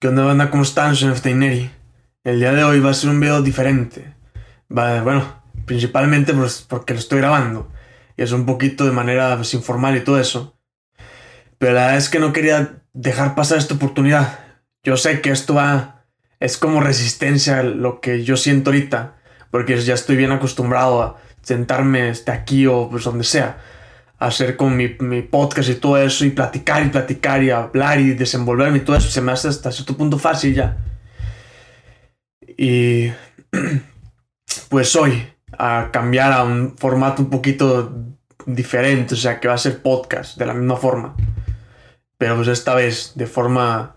¿Qué onda, banda? ¿Cómo están? Soy. El día de hoy va a ser un video diferente. Va, bueno, principalmente pues porque lo estoy grabando. Y es un poquito de manera pues, informal y todo eso. Pero la verdad es que no quería dejar pasar esta oportunidad. Yo sé que esto va... Es como resistencia a lo que yo siento ahorita. Porque ya estoy bien acostumbrado a sentarme este, aquí o pues donde sea hacer con mi, mi, podcast y todo eso y platicar y platicar y hablar y desenvolverme y todo eso se me hace hasta cierto punto fácil ya. Y pues hoy a cambiar a un formato un poquito diferente, o sea que va a ser podcast de la misma forma, pero pues esta vez de forma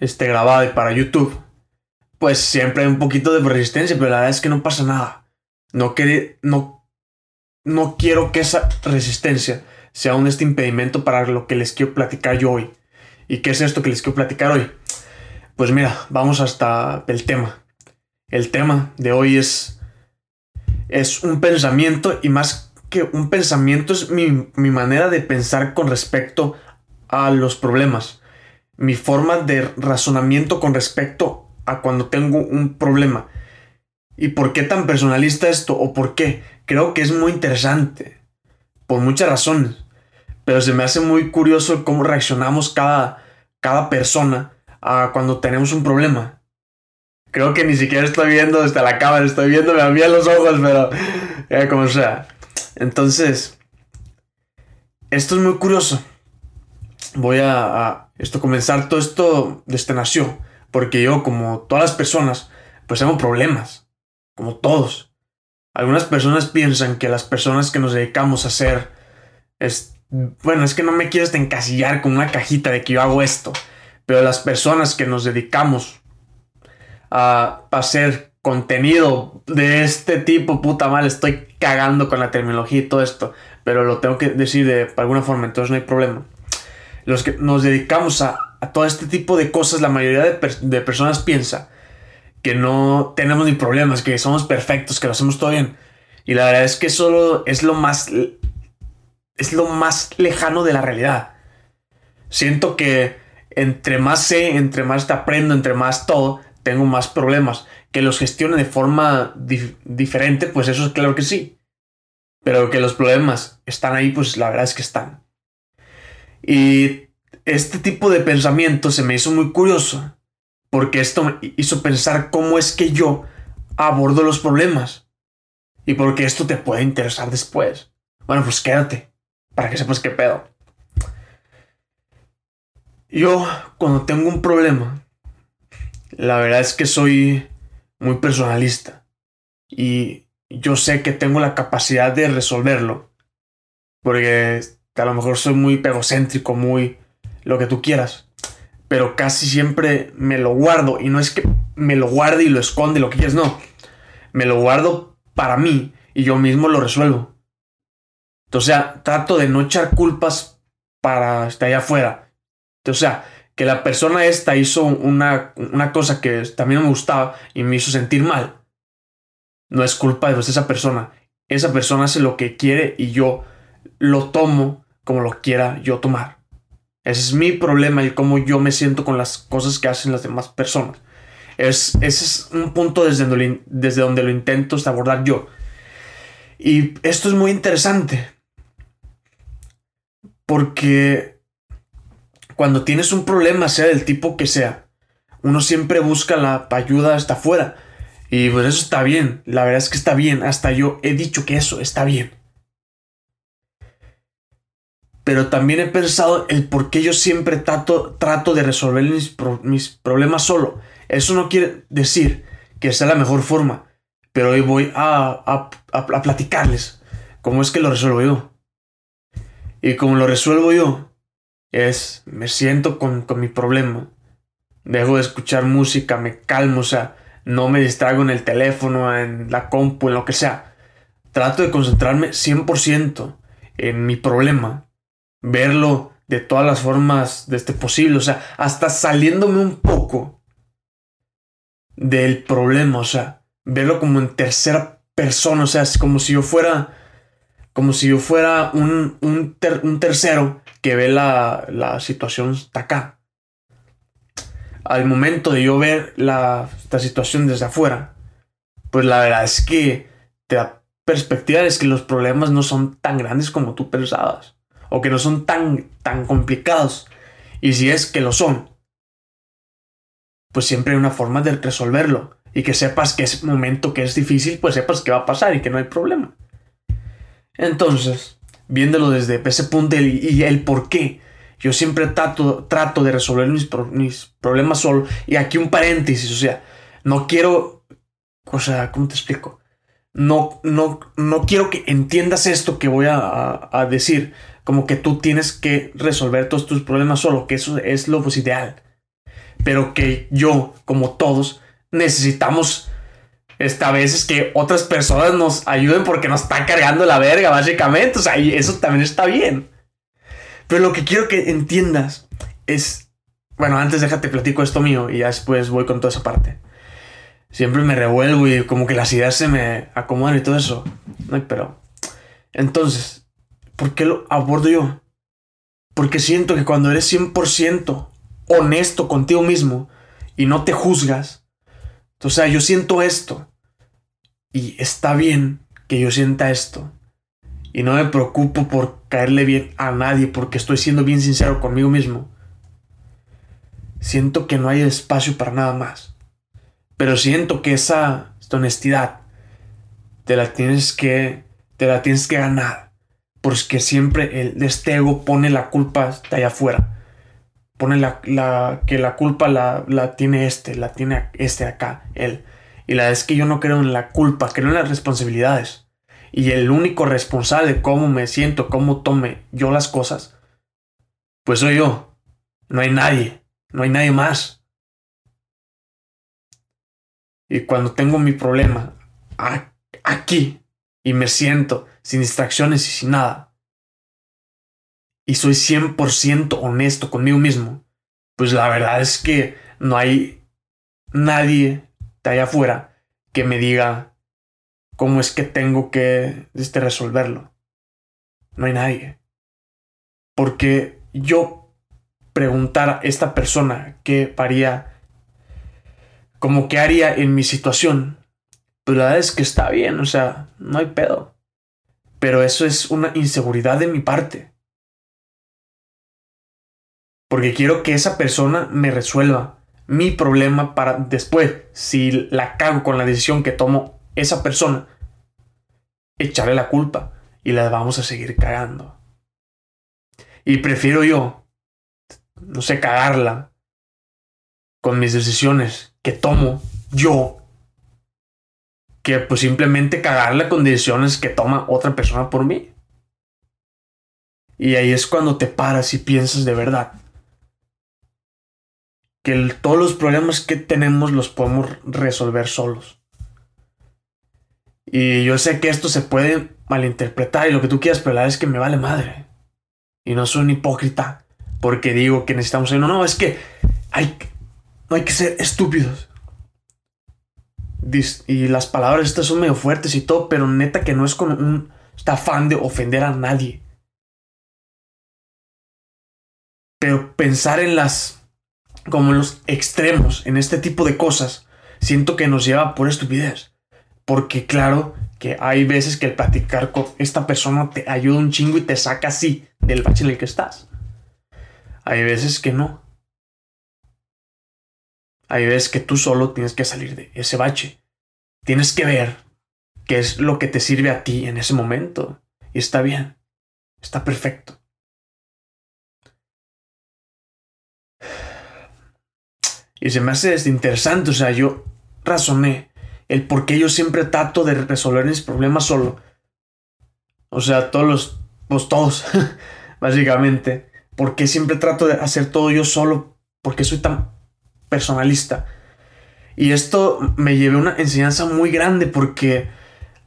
este, grabada y para YouTube, pues siempre hay un poquito de resistencia, pero la verdad es que no pasa nada. No, quiere, no no quiero que esa resistencia sea un este impedimento para lo que les quiero platicar yo hoy. ¿Y qué es esto que les quiero platicar hoy? Pues mira, vamos hasta el tema. El tema de hoy es es un pensamiento y más que un pensamiento es mi, mi manera de pensar con respecto a los problemas. Mi forma de razonamiento con respecto a cuando tengo un problema. ¿Y por qué tan personalista esto? ¿O por qué? Creo que es muy interesante. Por muchas razones. Pero se me hace muy curioso cómo reaccionamos cada, cada persona a cuando tenemos un problema. Creo que ni siquiera estoy viendo desde la cámara, estoy viéndome a mí los ojos, pero eh, como sea. Entonces, esto es muy curioso. Voy a, esto comenzar todo esto desde nació, porque yo como todas las personas, pues tengo problemas como todos. Algunas personas piensan que las personas que nos dedicamos a hacer es bueno, es que no me quieres encasillar con una cajita de que yo hago esto, pero las personas que nos dedicamos a, hacer contenido de este tipo, puta mal, estoy cagando con la terminología y todo esto, pero lo tengo que decir de, alguna forma, entonces no hay problema. Los que nos dedicamos a, todo este tipo de cosas, la mayoría de, de personas piensa que no tenemos ni problemas, que somos perfectos, que lo hacemos todo bien. Y la verdad es que solo es lo más es lo más lejano de la realidad. Siento que entre más sé, entre más te aprendo, entre más todo, tengo más problemas. Que los gestione de forma diferente, pues eso es claro que sí. Pero que los problemas están ahí, pues la verdad es que están. Y este tipo de pensamiento se me hizo muy curioso porque esto me hizo pensar cómo es que yo abordo los problemas. Y porque esto te puede interesar después. Bueno, pues quédate, para que sepas qué pedo. Yo, cuando tengo un problema, la verdad es que soy muy personalista. Y yo sé que tengo la capacidad de resolverlo. Porque a lo mejor soy muy egocéntrico, muy lo que tú quieras pero casi siempre me lo guardo. Y no es que me lo guarde y lo esconde, lo que quieras, no. Me lo guardo para mí y yo mismo lo resuelvo. O sea, trato de no echar culpas para estar allá afuera. O sea, que la persona esta hizo una, una cosa que también me gustaba y me hizo sentir mal. No es culpa de esa persona. Esa persona hace lo que quiere y yo lo tomo como lo quiera yo tomar. Ese es mi problema y cómo yo me siento con las cosas que hacen las demás personas. Es, ese es un punto desde donde, desde donde lo intento abordar yo. Y esto es muy interesante. Porque cuando tienes un problema, sea del tipo que sea, uno siempre busca la ayuda hasta afuera. Y pues eso está bien. La verdad es que está bien. Hasta yo he dicho que eso está bien pero también he pensado el por qué yo siempre trato, trato de resolver mis, mis, problemas solo. Eso no quiere decir que sea la mejor forma, pero hoy voy a, a, platicarles cómo es que lo resuelvo yo. Y como lo resuelvo yo, es, me siento con, con mi problema, dejo de escuchar música, me calmo, o sea, no me distraigo en el teléfono, en la compu, en lo que sea. Trato de concentrarme 100% en mi problema verlo de todas las formas de este posible, o sea, hasta saliéndome un poco del problema, o sea, verlo como en tercera persona, o sea, es como si yo fuera, como si yo fuera un, un, tercero que ve la, la situación hasta acá. al momento de yo ver la, esta situación desde afuera, pues la verdad es que te da perspectiva de que los problemas no son tan grandes como tú pensabas. O que no son tan, tan complicados. Y si es que lo son, pues siempre hay una forma de resolverlo. Y que sepas que ese momento que es difícil, pues sepas que va a pasar y que no hay problema. Entonces, viéndolo desde ese punto y el por qué, yo siempre trato, trato de resolver mis, mis problemas solo. Y aquí un paréntesis, o sea, no quiero, o sea, ¿cómo te explico? No, no, no quiero que entiendas esto que voy a, a, decir, como que tú tienes que resolver todos tus problemas solo, que eso es lo pues, ideal. Pero que yo, como todos, necesitamos esta veces que otras personas nos ayuden porque nos está cargando la verga, básicamente. O sea, y eso también está bien. Pero lo que quiero que entiendas es. Bueno, antes déjate platico esto mío y ya después voy con toda esa parte. Siempre me revuelvo y como que las ideas se me acomodan y todo eso. pero. Entonces, ¿por qué lo abordo yo? Porque siento que cuando eres 100% honesto contigo mismo y no te juzgas, o sea, yo siento esto y está bien que yo sienta esto y no me preocupo por caerle bien a nadie porque estoy siendo bien sincero conmigo mismo. Siento que no hay espacio para nada más. Pero siento que esa honestidad te la tienes que te la tienes que ganar, porque siempre el este ego pone la culpa de allá afuera. Pone la, que la culpa la, la tiene este, la tiene este acá, él. Y la es que yo no creo en la culpa, creo en las responsabilidades y el único responsable de cómo me siento, cómo tome yo las cosas, pues soy yo. No hay nadie, no hay nadie más. Y cuando tengo mi problema aquí y me siento sin distracciones y sin nada, y soy 100% honesto conmigo mismo, pues la verdad es que no hay nadie de allá afuera que me diga cómo es que tengo que este, resolverlo. No hay nadie. Porque yo preguntar a esta persona qué haría, como qué haría en mi situación, pues la verdad es que está bien, o sea, no hay pedo. Pero eso es una inseguridad de mi parte. Porque quiero que esa persona me resuelva mi problema para después, si la cago con la decisión que tomo esa persona, echarle la culpa y la vamos a seguir cagando. Y prefiero yo, no sé, cagarla con mis decisiones que tomo yo, que pues simplemente cagarla con decisiones que toma otra persona por mí. Y ahí es cuando te paras y piensas de verdad que todos los problemas que tenemos los podemos resolver solos. Y yo sé que esto se puede malinterpretar y lo que tú quieras, pero la verdad es que me vale madre. Y no soy un hipócrita porque digo que necesitamos... No, no, es que hay, no hay que ser estúpidos. Y las palabras estas son medio fuertes y todo, pero neta que no es con un afán de ofender a nadie. Pero pensar en las... como en los extremos, en este tipo de cosas, siento que nos lleva por estupidez. Porque claro que hay veces que el platicar con esta persona te ayuda un chingo y te saca así del bache en el que estás. Hay veces que no. Hay veces que tú solo tienes que salir de ese bache. Tienes que ver qué es lo que te sirve a ti en ese momento. Y está bien. Está perfecto. Y se me hace interesante. O sea, yo razoné el por qué yo siempre trato de resolver mis problemas solo. O sea, todos los, pues todos, básicamente. ¿Por qué siempre trato de hacer todo yo solo? ¿Por qué soy tan personalista? Y esto me llevé una enseñanza muy grande porque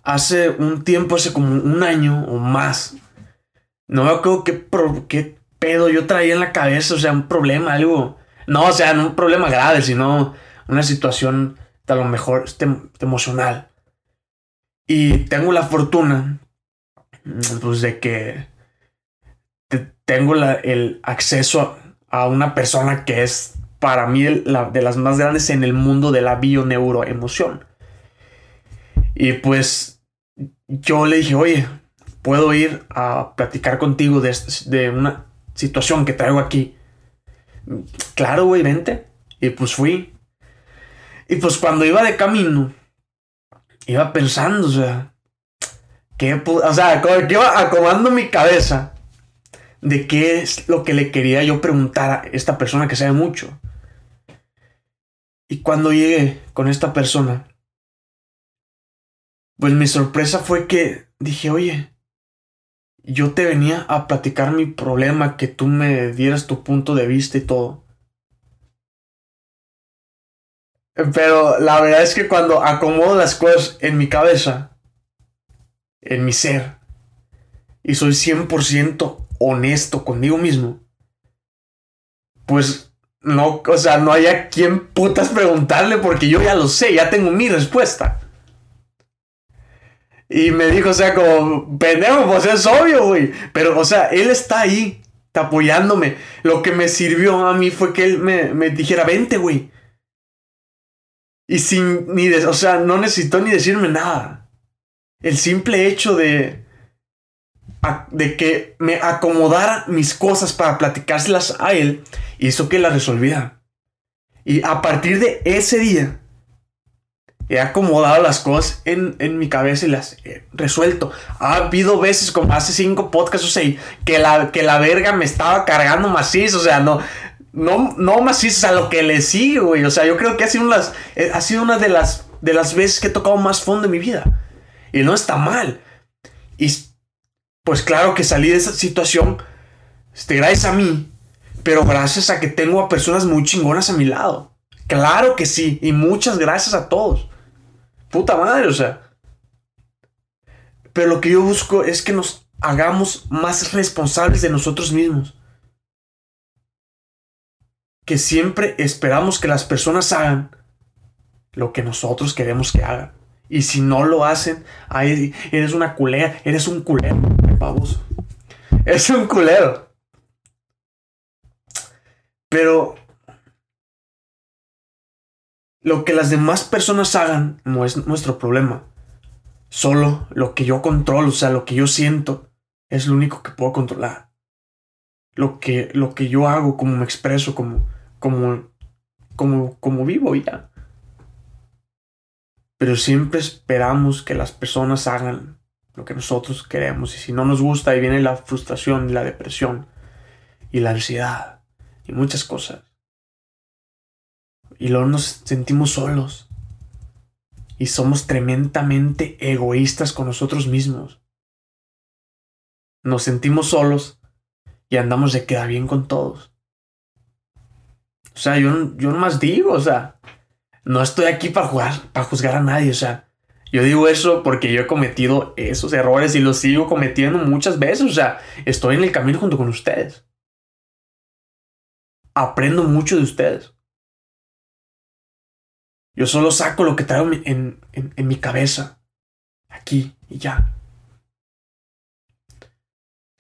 hace un tiempo, hace como un año o más, no me acuerdo qué, qué pedo yo traía en la cabeza, o sea, un problema, algo. No, o sea, no un problema grave, sino una situación a lo mejor este, emocional. Y tengo la fortuna, pues, de que tengo el acceso a, una persona que es para mí de las más grandes en el mundo de la bioneuroemoción. Y pues yo le dije, oye, puedo ir a platicar contigo de, de una situación que traigo aquí. Claro, güey, vente. Y pues fui. Y pues cuando iba de camino, iba pensando, o sea, que, o sea, que iba acomodando mi cabeza de qué es lo que le quería yo preguntar a esta persona que sabe mucho. Y cuando llegué con esta persona, pues mi sorpresa fue que dije, oye, yo te venía a platicar mi problema, que tú me dieras tu punto de vista y todo. Pero la verdad es que cuando acomodo las cosas en mi cabeza, en mi ser, y soy 100% honesto conmigo mismo, pues no, o sea, no hay a quien putas preguntarle porque yo ya lo sé, ya tengo mi respuesta. Y me dijo, o sea, como, pendejo, pues es obvio, güey. Pero, o sea, él está ahí, apoyándome. Lo que me sirvió a mí fue que él me, me dijera, vente, güey. Y sin ni, de, o sea, no necesitó ni decirme nada. El simple hecho de, de que me acomodara mis cosas para platicárselas a él hizo que las resolviera. Y a partir de ese día, he acomodado las cosas en, mi cabeza y las he resuelto. Ha habido veces, como hace cinco podcasts o seis, que la, que la verga me estaba cargando macizo. O sea, no, no, no macizo a lo que le sigue, güey. O sea, yo creo que ha sido, unas, eh, ha sido una de las, de las veces que he tocado más fondo en mi vida. Y no está mal. Y pues claro que salí de esa situación este, gracias a mí, pero gracias a que tengo a personas muy chingonas a mi lado. Claro que sí, y muchas gracias a todos. Puta madre, o sea. Pero lo que yo busco es que nos hagamos más responsables de nosotros mismos que siempre esperamos que las personas hagan lo que nosotros queremos que hagan. Y si no lo hacen, eres una culera, eres un culero, baboso. Es un culero. Pero lo que las demás personas hagan no es nuestro problema. Solo lo que yo controlo, o sea, lo que yo siento, es lo único que puedo controlar. Lo que, lo que yo hago, como me expreso, como, como, como, como vivo ya. Pero siempre esperamos que las personas hagan lo que nosotros queremos. Y si no nos gusta, ahí viene la frustración la depresión y la ansiedad y muchas cosas. Y luego nos sentimos solos. Y somos tremendamente egoístas con nosotros mismos. Nos sentimos solos y andamos de queda bien con todos. O sea, yo, yo nomás digo, o sea, no estoy aquí para jugar, para juzgar a nadie, o sea, yo digo eso porque yo he cometido esos errores y los sigo cometiendo muchas veces, o sea, estoy en el camino junto con ustedes. Aprendo mucho de ustedes. Yo solo saco lo que traigo en, en, mi cabeza, aquí y ya.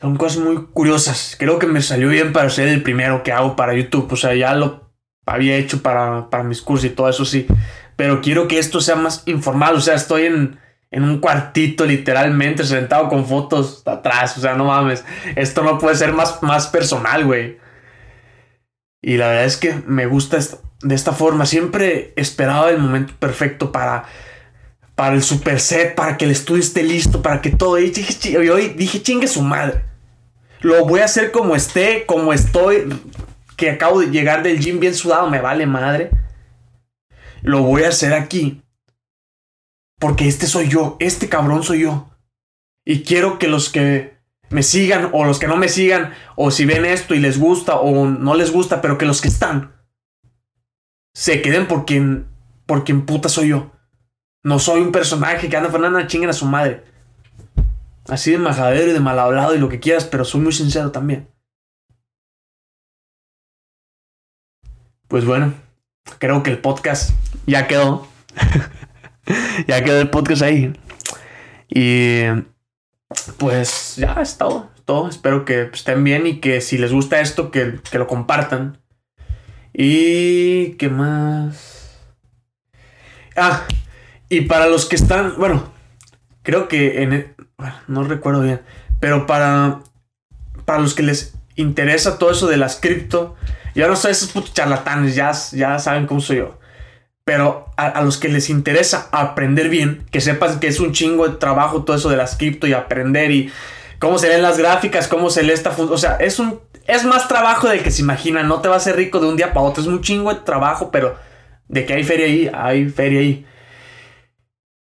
Son cosas muy curiosas. Creo que me salió bien para ser el primero que hago para YouTube. O sea, ya lo había hecho para, para mis cursos y todo eso sí. Pero quiero que esto sea más informal. O sea, estoy en, en un cuartito literalmente sentado con fotos atrás. O sea, no mames. Esto no puede ser más, más personal, güey. Y la verdad es que me gusta de esta forma. Siempre esperaba el momento perfecto para, para el super set, para que el estudio esté listo, para que todo. Y hoy dije, chingue su madre. Lo voy a hacer como esté, como estoy que acabo de llegar del gym bien sudado, me vale madre. Lo voy a hacer aquí. Porque este soy yo, este cabrón soy yo. Y quiero que los que me sigan o los que no me sigan, o si ven esto y les gusta o no les gusta, pero que los que están se queden por quien, por quien puta soy yo. No soy un personaje que anda Fernanda chinguen a su madre. Así de majadero y de mal hablado y lo que quieras, pero soy muy sincero también. Pues bueno, creo que el podcast ya quedó. ya quedó el podcast ahí. Y pues ya es todo, todo. Espero que estén bien y que si les gusta esto, que, lo compartan. Y... ¿Qué más? Ah, y para los que están... Bueno, creo que en... e, Bueno, no recuerdo bien. Pero para... Para los que les interesa todo eso de las cripto... Ya no soy esos putos charlatanes, ya, ya saben cómo soy yo. Pero a, los que les interesa aprender bien, que sepan que es un chingo de trabajo todo eso de las cripto y aprender y cómo se leen las gráficas, cómo se lee esta... O sea, es un... Es más trabajo del que se imagina. No te va a hacer rico de un día para otro. Es un chingo de trabajo, pero de que hay feria ahí, hay feria ahí.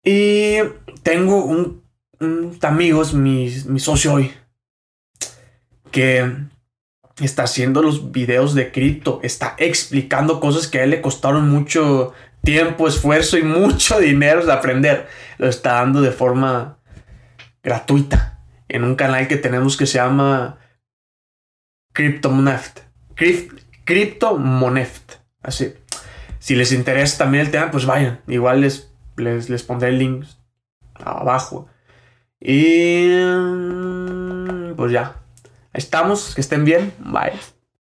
Y tengo un, un amigos, mi, mi socio hoy, que está haciendo los videos de cripto, está explicando cosas que a él le costaron mucho tiempo, esfuerzo y mucho dinero de aprender. Lo está dando de forma gratuita en un canal que tenemos que se llama Cryptomoneft. Cryptomoneft. Así. Si les interesa también el tema, pues vayan. Igual les, les, pondré el link abajo. Y pues ya. Estamos, que estén bien. Bye.